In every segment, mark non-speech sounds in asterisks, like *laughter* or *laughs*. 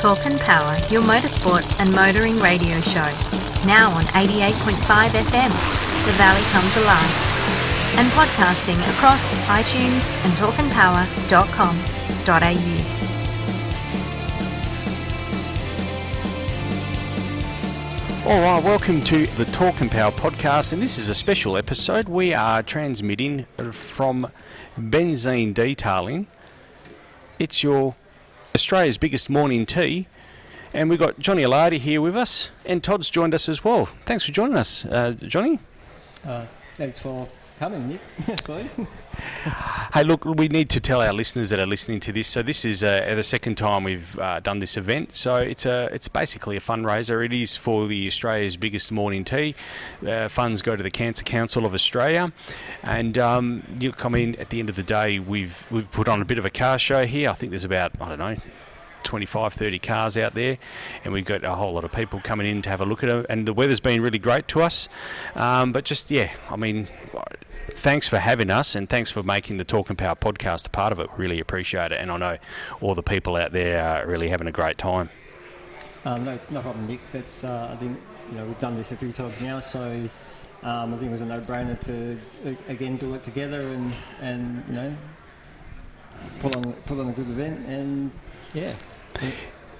Talk and Power, your motorsport and motoring radio show. Now on 88.5 FM, The Valley Comes Alive. And podcasting across iTunes and talkandpower.com.au. All right, welcome to the Talk and Power podcast, and this is a special episode. We are transmitting from Benzene Detailing. It's your Australia's biggest morning tea, and we've got Johnny Alardi here with us, and Todd's joined us as well. Thanks for joining us, uh, Johnny. Uh, thanks for coming. *laughs* Hey, look, we need to tell our listeners that are listening to this. So this is uh, the second time we've uh, done this event. So it's a it's basically a fundraiser. It is for the Australia's biggest morning tea. Uh, funds go to the Cancer Council of Australia, and um, you come in at the end of the day. We've we've put on a bit of a car show here. I think there's about I don't know 25, 30 cars out there, and we've got a whole lot of people coming in to have a look at it. And the weather's been really great to us. Um, but just, yeah, I mean, thanks for having us, and thanks for making the Talk and Power podcast a part of it. Really appreciate it. And I know all the people out there are really having a great time. Um, no, no problem, Nick. That's, uh, I think, you know, we've done this a few times now, so um, I think it was a no-brainer to, again, do it together and, and you know, put on, put on a good event and yeah.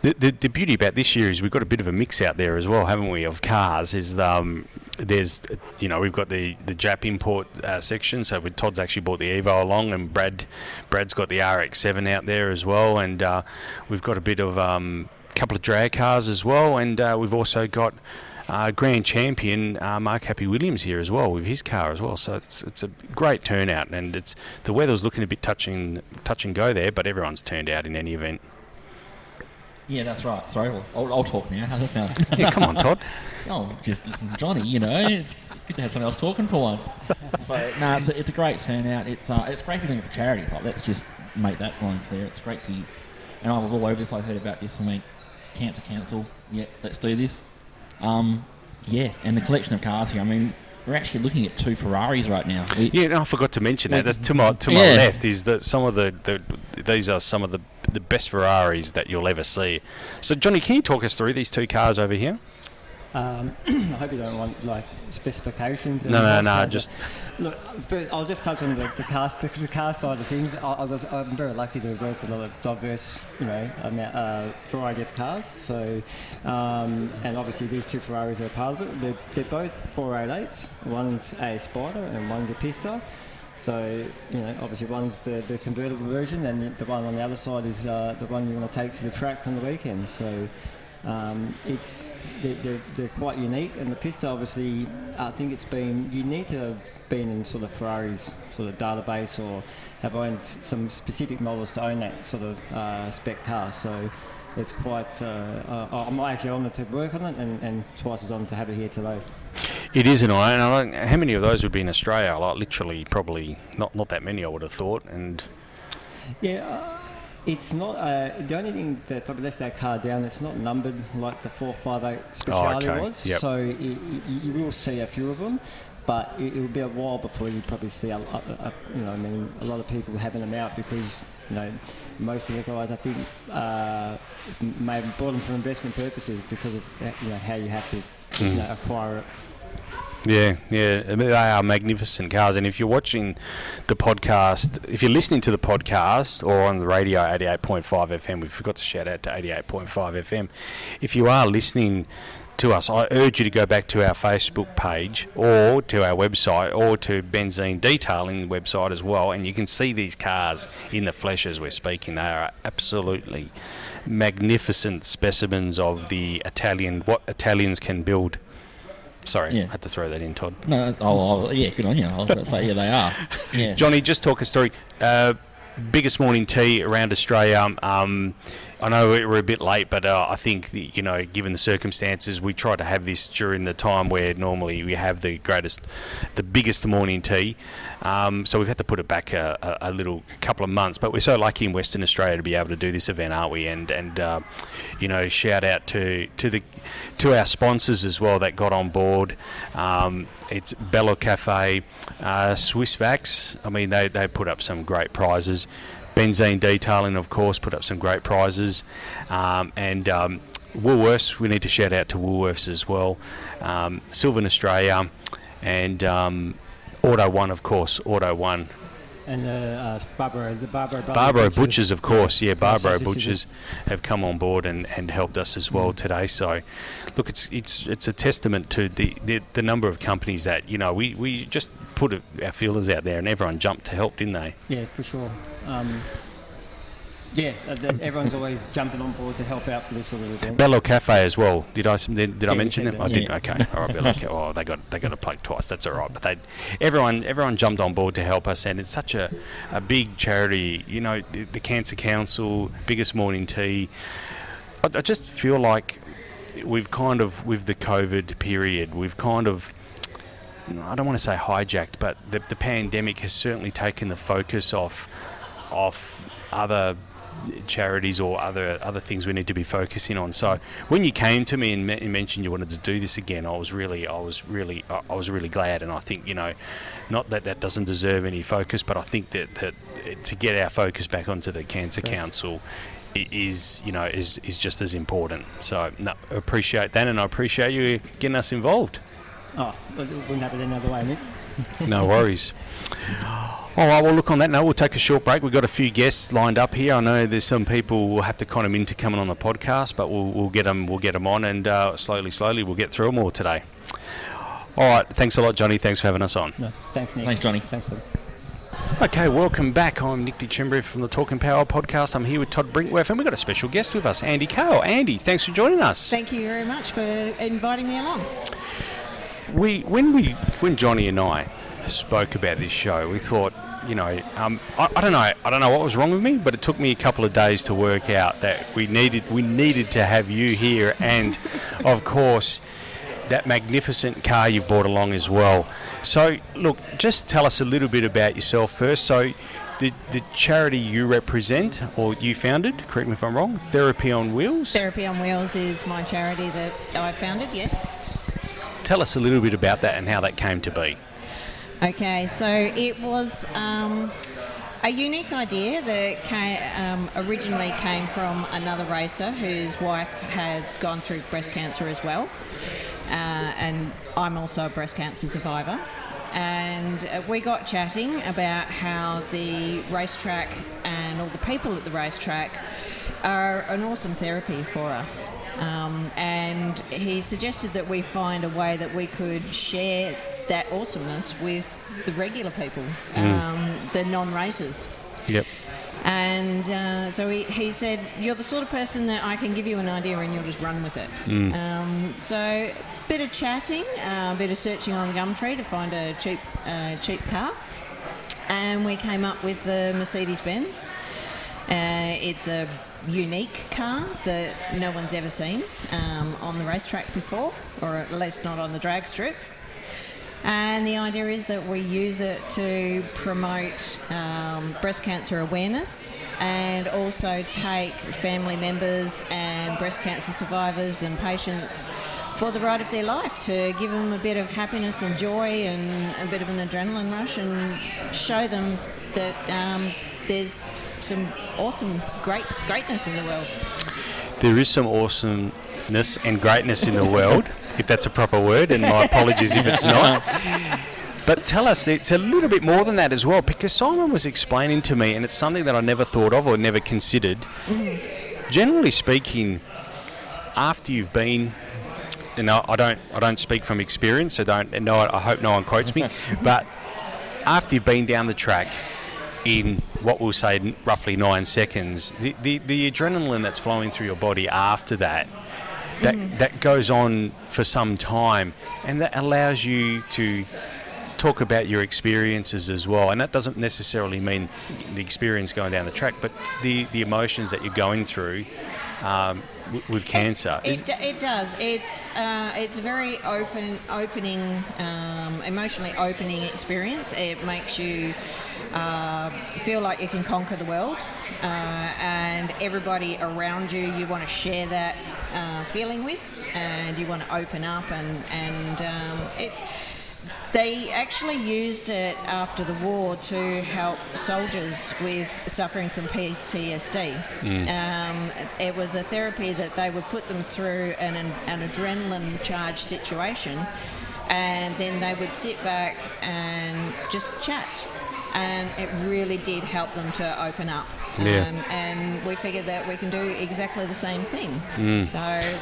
The, the, the, beauty about this year is we've got a bit of a mix out there as well, haven't we? Of cars is um, there's you know we've got the the Jap import uh, section, so Todd's actually brought the Evo along, and Brad Brad's got the RX7 out there as well, and uh, we've got a bit of a um, couple of drag cars as well, and uh, we've also got. Uh, grand champion uh, Mark Happy Williams here as well with his car as well. So it's it's a great turnout, and it's the weather's looking a bit touch and touch and go there, but everyone's turned out in any event. Yeah, that's right. Sorry, I'll, I'll talk now. How's that sound? *laughs* yeah, come on, Todd. *laughs* oh, just listen, Johnny. You know, it's good to have someone else talking for once. *laughs* So, no, it's, a, it's a great turnout. It's uh, it's great be doing it for charity. Like, let's just make that line clear. It's great for you. And I was all over this. I heard about this. I mean, Cancer Council. Yeah, let's do this. Um, yeah, and the collection of cars here. I mean, we're actually looking at two Ferraris right now. We, yeah, no, I forgot to mention that. That's to my to my yeah. left is that some of the, the these are some of the the best Ferraris that you'll ever see. So, Johnny, can you talk us through these two cars over here? Um, *clears throat* I hope you don't want like specifications. No, no, no. Just look. I'll just touch on the, the car, the, the car side of things. I, am very lucky to work with a lot of diverse, you know, uh, variety of cars. So, um, and obviously these two Ferraris are a part of it. They're, they're both 488s. One's a Spider and one's a Pista. So, you know, obviously one's the, the convertible version, and the, the one on the other side is uh, the one you want to take to the track on the weekend. So, um, it's they're, they're, they're, quite unique, and the Pista obviously, I think it's been you need to have been in sort of Ferrari's sort of database or have owned some specific models to own that sort of uh, spec car. So it's quite. Uh, uh, I'm actually honoured to work on it, and, and twice as honoured to have it here today. It is an iron. I don't, how many of those would be in Australia? Like literally, probably not not that many. I would have thought. And yeah, uh, it's not. Uh, the only thing that probably lets that car down. It's not numbered like the four five eight speciality oh, okay. was. Yep. So it, it, you will see a few of them. But it, will be a while before you probably see a, a, a, you know I mean a lot of people having them out because you know most of the guys I think uh, may have bought them for investment purposes because of you know how you have to you know, acquire it. Yeah, yeah, they are magnificent cars. And if you're watching the podcast, if you're listening to the podcast or on the radio 88.5 FM, we forgot to shout out to 88.5 FM. If you are listening to us, I urge you to go back to our Facebook page or to our website or to Benzene Detailing website as well, and you can see these cars in the flesh as we're speaking. They are absolutely magnificent specimens of the Italian, what Italians can build. Sorry, yeah. I had to throw that in, Todd. No, oh, oh yeah, good on you. I was going to say, yeah, they are. Yeah. Johnny, just talk us through uh, biggest morning tea around Australia. Um, I know we're a bit late, but uh, I think the, you know, given the circumstances, we try to have this during the time where normally we have the greatest, the biggest morning tea. Um, so we've had to put it back a, a, little a couple of months. But we're so lucky in Western Australia to be able to do this event, aren't we? And and uh, you know, shout out to to the to our sponsors as well that got on board. Um, it's Bello Cafe, uh, Swissvax. I mean, they they put up some great prizes. Benzene Detailing, of course, put up some great prizes. Um, and um, Woolworths, we need to shout out to Woolworths as well. Um, Sylvan Australia and um, Auto One, of course. Auto One. And uh, uh, Barbara, the Barbara, Barbara Butchers, of course. Yeah, Barbara Butchers have come on board and, and helped us as well today. So, look, it's it's it's a testament to the, the, the number of companies that you know we, we just put our feelers out there and everyone jumped to help, didn't they? Yeah, for sure. Um, yeah, uh, everyone's always jumping on board to help out for this sort of event. Bello Cafe as well. Did I did, did I mention them? that. I did. Yeah. Okay. All right. Bello Cafe. Oh, they got they got a plug twice. That's all right. But they, everyone everyone jumped on board to help us, and it's such a, a big charity. You know, the, the Cancer Council, biggest morning tea. I, I just feel like we've kind of with the COVID period, we've kind of. I don't want to say hijacked, but the, the pandemic has certainly taken the focus off off other charities or other other things we need to be focusing on. So when you came to me and, me- and mentioned you wanted to do this again, I was really I was really I I was really glad, and I think you know, not that that doesn't deserve any focus, but I think that that to get our focus back onto the Cancer Council. Is you know is is just as important. So no, I appreciate that, and I appreciate you getting us involved. Oh, it wouldn't happen any other way, Nick. No worries. All right, well, look on that note, we'll take a short break. We've got a few guests lined up here. I know there's some people we'll have to con them into coming on the podcast, but we'll, we'll get them we'll get them on, and uh, slowly, slowly, we'll get through them all today. All right, thanks a lot, Johnny. Thanks for having us on. No, thanks, Nick. Thanks, Johnny. Thanks, Nick. Okay, welcome back. I'm Nick DeChembri from the Talking Power podcast. I'm here with Todd Brinkworth, and we've got a special guest with us, Andy Cale. Andy, thanks for joining us. Thank you very much for inviting me along. We when we when Johnny and I spoke about this show, we thought, you know, um, I, I don't know, I don't know what was wrong with me, but it took me a couple of days to work out that we needed we needed to have you here, and *laughs* of course, that magnificent car you've brought along as well. So, look, just tell us a little bit about yourself first. So. The, the charity you represent, or you founded, correct me if I'm wrong, Therapy on Wheels. Therapy on Wheels is my charity that I founded, yes. Tell us a little bit about that and how that came to be. Okay, so it was um, a unique idea that came, um, originally came from another racer whose wife had gone through breast cancer as well. Uh, and I'm also a breast cancer survivor. And we got chatting about how the racetrack and all the people at the racetrack are an awesome therapy for us. Um, and he suggested that we find a way that we could share that awesomeness with the regular people, um, the non racers. Yep. And uh, so he, he said, You're the sort of person that I can give you an idea and you'll just run with it. Um, so, bit of chatting, a bit of searching on Gumtree to find a cheap, uh, cheap car. And we came up with the Mercedes Benz. Uh, it's a unique car that no one's ever seen um, on the racetrack before, or at least not on the drag strip. And the idea is that we use it to promote um, breast cancer awareness and also take family members and breast cancer survivors and patients for the ride of their life to give them a bit of happiness and joy and a bit of an adrenaline rush and show them that um, there's some awesome, great greatness in the world. There is some awesomeness and greatness in the world, if that's a proper word, and my apologies if it's not. But tell us, it's a little bit more than that as well, because Simon was explaining to me, and it's something that I never thought of or never considered. Generally speaking, after you've been, and I I don't, I don't speak from experience, so don't, no, I hope no one quotes me, *laughs* but after you've been down the track in what we'll say roughly nine seconds, the, the, the adrenaline that's flowing through your body after that, that, that goes on for some time, and that allows you to talk about your experiences as well. And that doesn't necessarily mean the experience going down the track, but the, the emotions that you're going through um, with cancer. Is- It, it does. It's uh, it's a very open, opening, um, emotionally opening experience. It makes you uh, feel like you can conquer the world, uh, and everybody around you, you want to share that uh, feeling with, and you want to open up, and and um, it's. They actually used it after the war to help soldiers with suffering from PTSD. Um, it was a therapy that they would put them through an, an adrenaline charged situation, and then they would sit back and just chat. And it really did help them to open up. Yeah. Um, and we figured that we can do exactly the same thing. So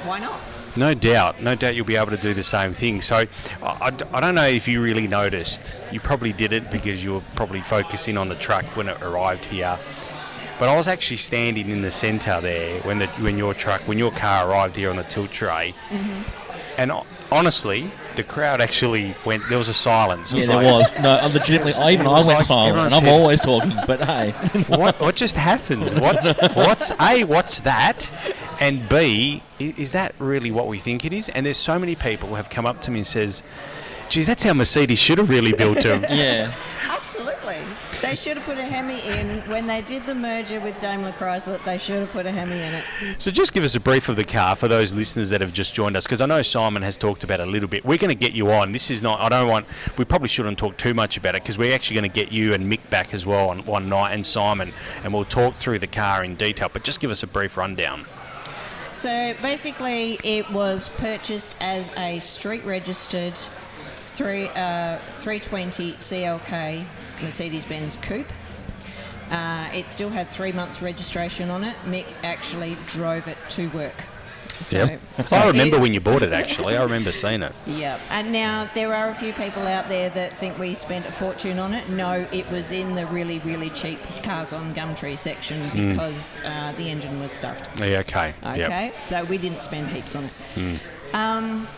why not? No doubt, no doubt you'll be able to do the same thing. So, I don't know if you really noticed. You probably did it because you were probably focusing on the truck when it arrived here. But I was actually standing in the centre there when the when your truck when your car arrived here on the tilt tray, and honestly, the crowd actually went. There was a silence. Yeah, there was. No, I'm legitimately. I even I was went like silent, and I'm said- always talking. But hey, *laughs* what what just happened? What's what's a what's that? And B is that really what we think it is? And there's so many people who have come up to me and says, "Geez, that's how Mercedes should have really built them." *laughs* yeah, Absolutely. They should have put a Hemi in when they did the merger with Daimler Chrysler. They should have put a Hemi in it. So just give us a brief of the car for those listeners that have just joined us, because I know Simon has talked about it a little bit. We're going to get you on. This is not. I don't want. We probably shouldn't talk too much about it because we're actually going to get you and Mick back as well on one night, and Simon, and we'll talk through the car in detail. But just give us a brief rundown. So basically, it was purchased as a street registered three, uh, 320 CLK Mercedes Benz Coupe. Uh, it still had three months registration on it. Mick actually drove it to work. So, so I remember when you bought it. Actually, I remember seeing it. *laughs* Yeah, and now there are a few people out there that think we spent a fortune on it. No, it was in the really, really cheap cars on Gumtree section because uh, the engine was stuffed. Yeah, okay. Yep. Okay, so we didn't spend heaps on it. Um,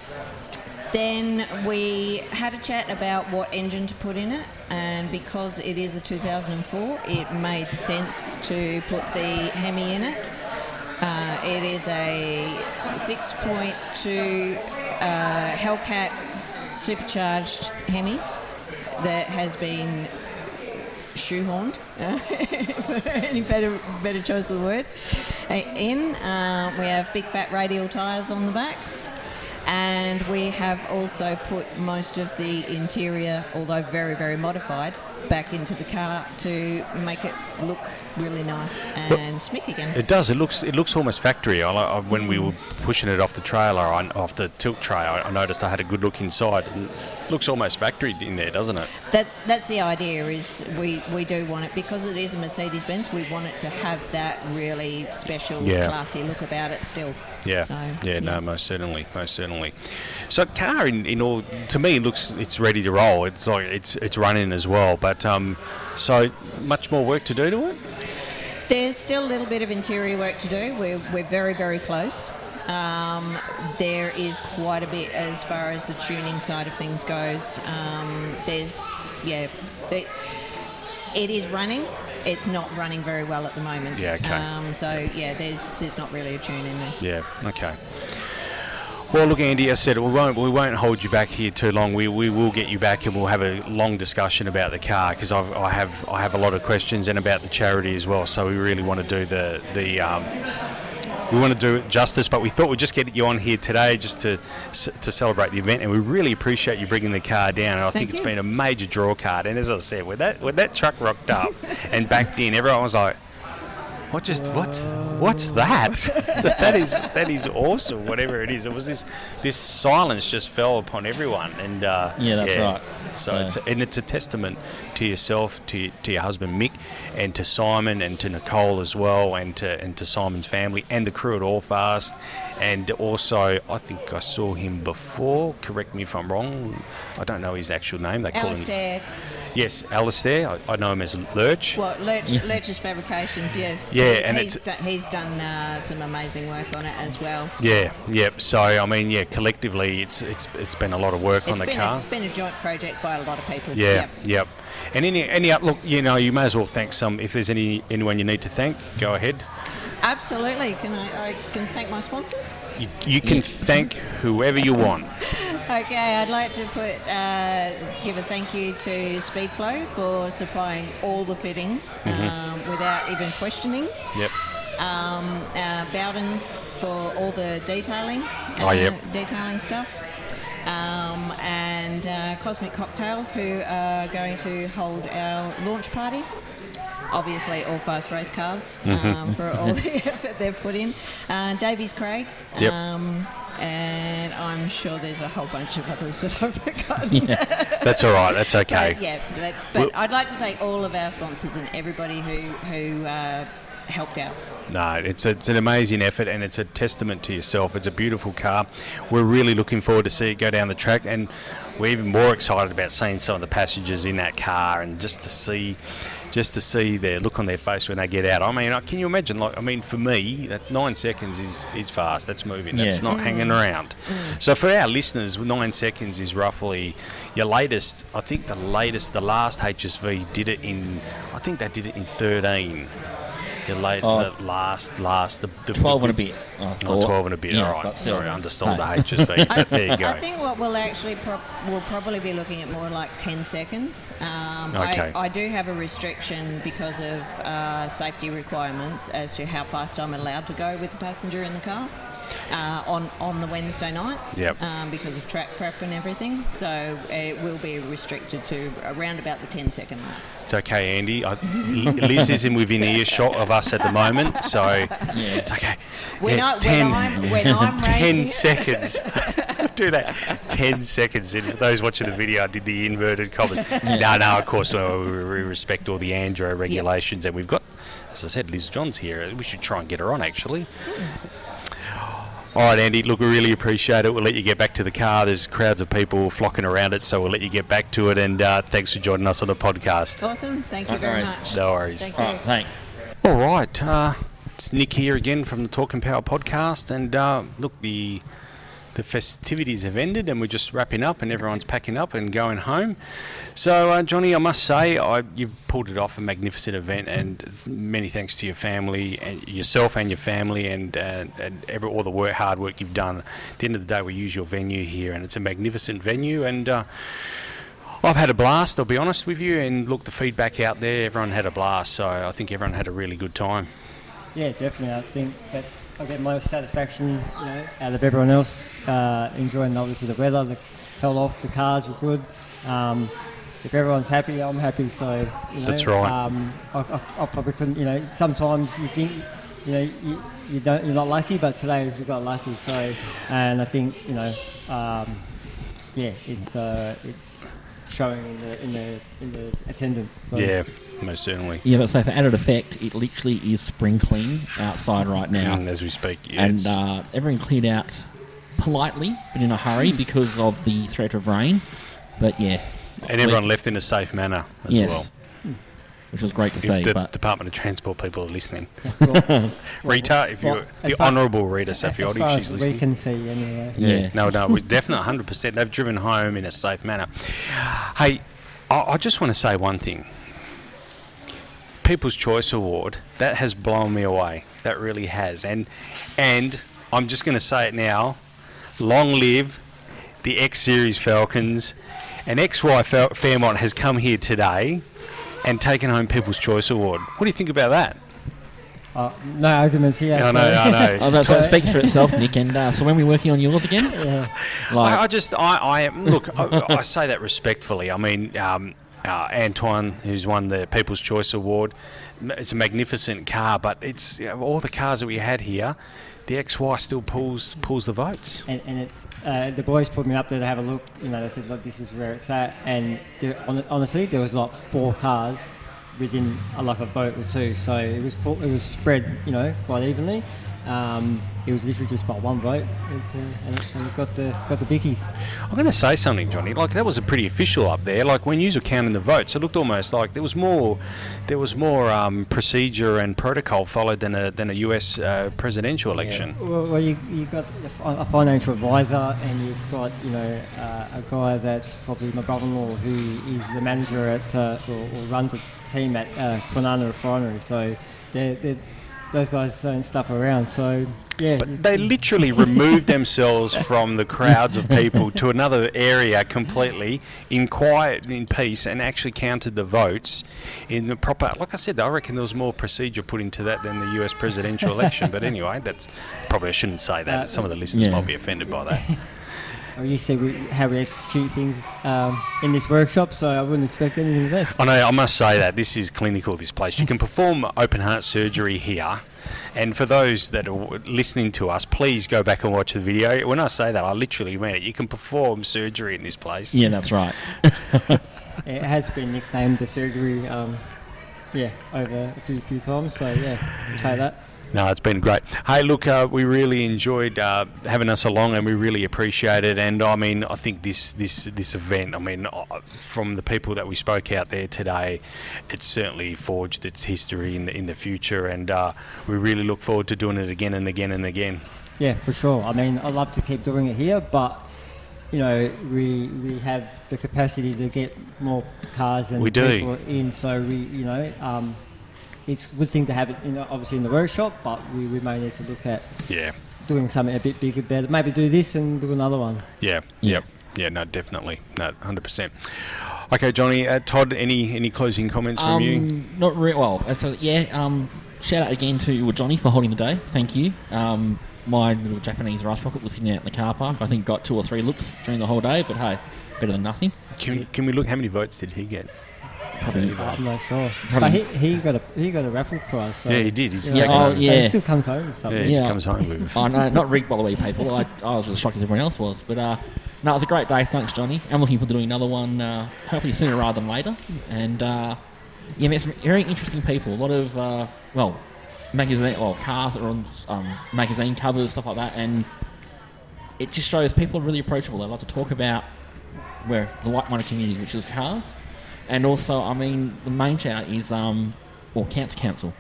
then we had a chat about what engine to put in it, and because it is a 2004, it made sense to put the Hemi in it. Uh, it is a 6.2 uh, Hellcat supercharged Hemi that has been shoehorned, *laughs* any better better choice of the word. Uh, In uh, we have big fat radial tyres on the back, and we have also put most of the interior, although very very modified, back into the car to make it look really nice and smick again. It does. It looks. It looks almost factory. I, I, when we were pushing it off the trailer, I, off the tilt tray, I, noticed I had a good look inside. It looks almost factory in there, doesn't it? That's that's the idea. Is we, we do want it because it is a Mercedes Benz. We want it to have that really special, Yeah. classy look about it still. Yeah. So, yeah. No, most certainly. Most certainly. So car in, in all to me it looks it's ready to roll. It's like it's it's running as well. But um, so much more work to do to it. There's still a little bit of interior work to do. We're, we're very, very close. Um, there is quite a bit as far as the tuning side of things goes. Um, there's, yeah, the, it is running. It's not running very well at the moment. Yeah, okay. Um, so yeah, there's there's not really a tune in there. Yeah. Okay. Well, look, Andy. As I said we won't we won't hold you back here too long. We, we will get you back and we'll have a long discussion about the car because I have I have a lot of questions and about the charity as well. So we really want to do the the um, we want to do it justice. But we thought we'd just get you on here today just to to celebrate the event, and we really appreciate you bringing the car down. And I think Thank it's you. been a major draw card. And as I said, when that when that truck rocked up *laughs* and backed in, everyone was like. What just what's what's that? *laughs* that is that is awesome. Whatever it is, it was this this silence just fell upon everyone, and uh, Yeah, that's right. So, So- it's and it's a testament to yourself, to to your husband Mick, and to Simon, and to Nicole as well, and to and to Simon's family, and the crew at Allfast, and also I think I saw him before. Correct me if I'm wrong. I don't know his actual name. They call him Alistair, yes, Alistair. I, I know him as Lurch. what Lurch, Yeah. Lurch's Fabrications? Yes. Yeah, and he's, it's- done, he's done uh, some amazing work on it as well. Yeah, yep. So I mean, yeah, collectively, it's it's it's been a lot of work It's on the been car. a, been a joint project by a lot of people. Yeah, Yep. yep. And any any look, you know, you may as well thank some. If there's any anyone you need to thank, go ahead. Absolutely. Can I, I can thank my sponsors? You, you can thank whoever you want. *laughs* Okay, I'd like to put uh, give a thank you to Speedflow for supplying all the fittings Mm-hmm. um, without even questioning. Yep. Um, uh, Bowden's for all the detailing, Oh, yep. detailing stuff. Um, and uh, Cosmic Cocktails, who are going to hold our launch party. Obviously, all fast race cars um, for all the *laughs* effort they've put in. Uh, Davies Craig. Yep. Um, and I'm sure there's a whole bunch of others that I've *laughs* forgotten. That's all right. That's okay. But, yeah, but, but Well- I'd like to thank all of our sponsors and everybody who who uh, helped out. No, it's it's an amazing effort and it's a testament to yourself. It's a beautiful car. We're really looking forward to see it go down the track, and we're even more excited about seeing some of the passengers in that car and just to see. Just to see their look on their face when they get out. I mean, can you imagine? Like, I mean, for me, that nine seconds is, is fast. That's moving. That's Yeah. not hanging mm. around. So for our listeners, nine seconds is roughly your latest. I think the latest, the last HSV did it in. I think they did it in thirteen. Your late, Oh. the last, last, the, the 12 the and a good- bit. I Oh, 12 and a bit. Yeah, All right. Sorry, still. I understood the No. HSV. *laughs* but there you go. I think what we'll actually pro- we'll probably be looking at more like 10 seconds. Um, Okay. I, I do have a restriction because of uh, safety requirements as to how fast I'm allowed to go with the passenger in the car. Uh, on on the Wednesday nights, Yep. um, because of track prep and everything, so it will be restricted to around about the 10 second mark. It's okay, Andy. I, Liz is in within earshot of us at the moment, so it's okay. When, Yeah, I, 10, when I'm when I'm *laughs* 10 seconds. *laughs* *laughs* Do that. 10 seconds. And for those watching the video, I did the inverted commas. No, no, of course, uh, we we respect all the ANDRA regulations, and we've got, as I said, Liz Johns here. We should try and get her on, actually. All right, Andy. Look, we really appreciate it. We'll let you get back to the car. There's crowds of people flocking around it, so we'll let you get back to it. And uh, thanks for joining us on the podcast. awesome. Thank you No very worries. much. No worries. Thank you. All right, thanks. All right, uh, it's Nick here again from the Talking Power podcast, and uh, look, the the festivities have ended, and we're just wrapping up, and everyone's packing up and going home. So, uh, Johnny, I must say, I, you've pulled it off a magnificent event, and many thanks to your family and yourself and your family, and uh, and every, all the work, hard work you've done. At the end of the day, we use your venue here, and it's a magnificent venue, and. Uh, I've had a blast, I'll be honest with you, and look, the feedback out there, everyone had a blast, so I think everyone had a really good time. Yeah, definitely. I think that's I get most satisfaction you know, out of everyone else uh, enjoying obviously the weather. The held off, the cars were good. Um, if everyone's happy, I'm happy. So you know, That's right. Um, I, I, I probably couldn't. You know, sometimes you think you know you, you don't you're not lucky, but today we got lucky. So and I think you know, um, yeah, it's uh, it's showing in the in the in the attendance. So Yeah, most certainly. Yeah, but so for added effect, it literally is sprinkling outside right now. Mm, as we speak, yeah, and uh, everyone cleared out politely, but in a hurry because of the threat of rain. But yeah, and everyone left in a safe manner as yes, well. Which was great to If see. the But Department of Transport people are listening, *laughs* Well, Rita, if well, you're the far- Honourable Rita as far Saffioti, if as she's we listening. can see anyway. Yeah. No, no, we're definitely 100%. They've driven home in a safe manner. Hey, I, I just want to say one thing. People's Choice Award, that has blown me away. That really has. And and I'm just going to say it now. Long live the X Series Falcons. And XY Fairmont has come here today and taken home People's Choice Award. What do you think about that? Uh, no arguments here. I so- know, I know. *laughs* oh, that's what speaks for itself, Nick. And uh, so when we're working on yours again, yeah. like I, I just, I, I. Look, I, I say that respectfully. I mean, um, uh, Antoine, who's won the People's Choice Award, it's a magnificent car. But it's you know, all the cars that we had here. The XY still pulls pulls the votes. And, and it's uh, the boys pulled me up there to have a look. You know, they said, "Look, this is where it's at." And there, hon- honestly, there was like four cars within uh, like a vote or two, so it was it was spread, you know, quite evenly. Um, it was literally just by one vote, it's, uh, and, it, and it got the got the bickies. I'm going to say something, Johnny. Like that was a pretty official up there. Like when you were counting the votes, it looked almost like there was more, there was more um, procedure and protocol followed than a than a US uh, presidential election. Well, well you you got a financial advisor, and you've got you know uh, a guy that's probably my brother-in-law who is the manager at uh, or, or runs a team at uh, Kwinana Refinery. So they're, they're, those guys don't stuff around. So yeah, But they literally *laughs* removed themselves from the crowds of people to another area completely in quiet, and in peace, and actually counted the votes in the proper. Like I said, I reckon there was more procedure put into that than the US presidential election. But anyway, that's probably I shouldn't say that. Uh, Some of the listeners Yeah. might be offended by that. *laughs* or you see we, how we execute things um, in this workshop. So I wouldn't expect anything less. I know. I must say that this is clinical. This place. You can *laughs* perform open heart surgery here. And for those that are listening to us, please go back and watch the video. When I say that, I literally mean it. You can perform surgery in this place. Yeah, that's right. *laughs* It has been nicknamed the surgery. Um, yeah, over a few few times. So yeah, we'll say that. No, it's been great. Hey, look, uh, we really enjoyed uh, having us along, and we really appreciate it. And I mean, I think this this this event, I mean, uh, from the people that we spoke out there today, it's certainly forged its history in the in the future, and uh, we really look forward to doing it again and again and again. Yeah, for sure. I mean, I'd love to keep doing it here, but you know, we we have the capacity to get more cars and We do. people in. So we, you know, um, it's a good thing to have it, in, obviously in the workshop, but we, we may need to look at Yeah, doing something a bit bigger, better. Maybe do this and do another one. yeah, Yeah. yep, yeah. No, definitely, no, hundred percent. Okay, Johnny, uh, Todd, any any closing comments from you? Um, not re- well. So yeah, um, shout out again to Johnny for holding the day. Thank you. Um, my little Japanese rice rocket was sitting out in the car park. I think got two or three looks during the whole day, but hey, better than nothing. Can, can we look? How many votes did he get? Probably. I'm not sure. Probably- But he, he got a he got a raffle prize. So, Yeah, he did. He's you know, taken Oh, over. so yeah. he still comes home with Yeah, he Yeah. comes home with. *laughs* I know, not rigged by the way, people. I, I was as shocked as everyone else was. But uh, no, it was a great day. Thanks, Johnny. I'm looking forward to doing another one, uh, hopefully sooner rather than later. And uh, yeah, met some very interesting people. A lot of uh, well, magazine, well, cars that are on um, magazine covers, stuff like that. And it just shows people are really approachable. They like to talk about where the like-minded community, which is cars. And also, I mean, the main shout out is um, well, Cancer Council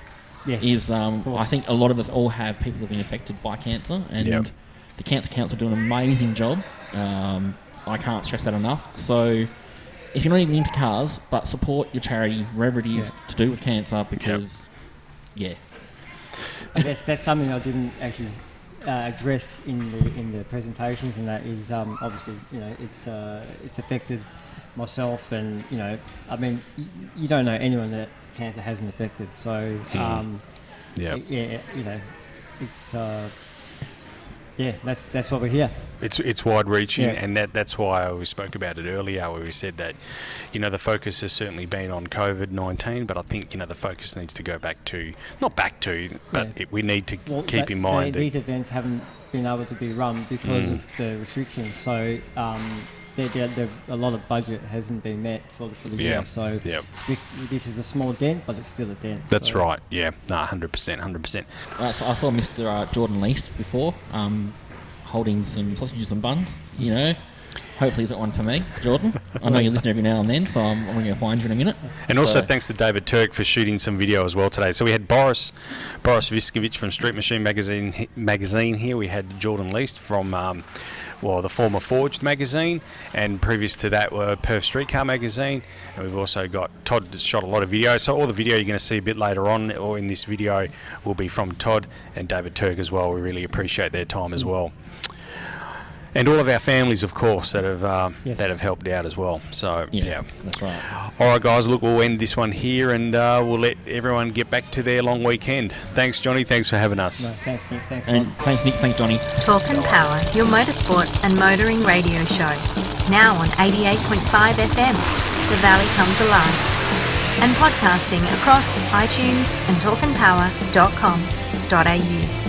Yes. is um, I think a lot of us all have people who've been affected by cancer, and Yep. the Cancer Council do an amazing job. Um, I can't stress that enough. So, if you're not even into cars, but support your charity wherever it is Yeah. to do with cancer, because yeah, I guess that's something I didn't actually uh, address in the in the presentations, and that is um, obviously you know it's uh, it's affected myself, and you know I mean y- you don't know anyone that cancer hasn't affected, so um, Yeah. yeah, you know it's uh, yeah that's that's why we're here. It's it's wide reaching, Yeah. and that that's why we spoke about it earlier, where we said that, you know, the focus has certainly been on COVID nineteen, but I think you know the focus needs to go back to not back to, but Yeah. it, we need to Well, keep in mind they- that these events haven't been able to be run because Mm. of the restrictions. So um, there, there, there, a lot of budget hasn't been met for the, for the Yeah. year. So yeah, thi- this is a small dent, but it's still a dent. that's So- right. Yeah, no, hundred percent, hundred percent. Uh, so I saw Mr. Uh, Jordan Least before, um, holding some sausages and buns. You know, hopefully he's got one for me, Jordan. I know you listen every now and then, so I'm, I'm going to find you in a minute. And also thanks to David Turk for shooting some video as well today. So we had Boris Boris Viskovich from Street Machine magazine magazine here. We had Jordan Least from um, well the former Forged magazine, and previous to that were Perth Streetcar magazine. And we've also got Todd shot a lot of video. So all the video you're going to see a bit later on, or in this video, will be from Todd and David Turk as well. We really appreciate their time as well. And all of our families, of course, that have uh, Yes. that have helped out as well. So Yeah, yeah. that's right. All right, guys. Look, we'll end this one here, and uh, we'll let everyone get back to their long weekend. Thanks, Johnny. Thanks for having us. No, thanks, Nick. Thanks, And John. thanks, Nick. Thanks, Johnny. Talk and Power, your motorsport and motoring radio show. Now on 88.5 FM, The Valley Comes Alive. And podcasting across iTunes and talkandpower.com.au.